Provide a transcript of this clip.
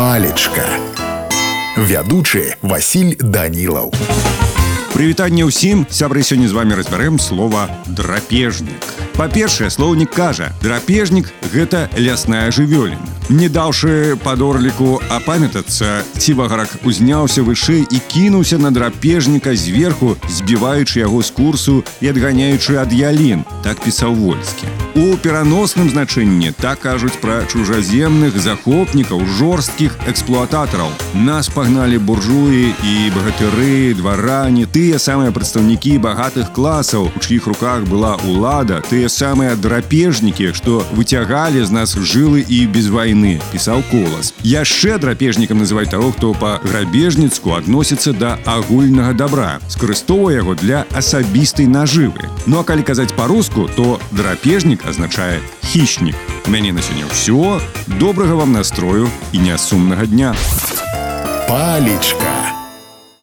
палечка вядучы Васіль данілаў Прывітанне ўсім сябры сёння з вами разбярэм слова драпежнік па-першае слоўнік кажа драпежнік гэта лясная жывёліна не даўшы падорліку апамятацца цівагарак узняўся вышэй і кінуўся на драпежніка зверху збіваючы яго з курсу і адганяючы ад ялін так пісаў вольскі у пераносным значэнні так кажуць пра чужаземных захопнікаў жорсткіх эксплуататараў нас пагналі буржуі і багатыры дваране тыя самыя прадстаўнікі багатых класаў у чыіх руках была ўлада тыя самыя драпежнікі што выцягалі з нас жылы і без вайны пісаў колас яшчэ драпежнікам называць таго хто па грабежніцку адносіцца да агульнага добра скарыстоўвае яго для асабістай нажывы ну а калі казаць па-руску то драпежнік означае хищник. У мяне на сёння ўсё добрага вам настрою і нясумнага дня. палечка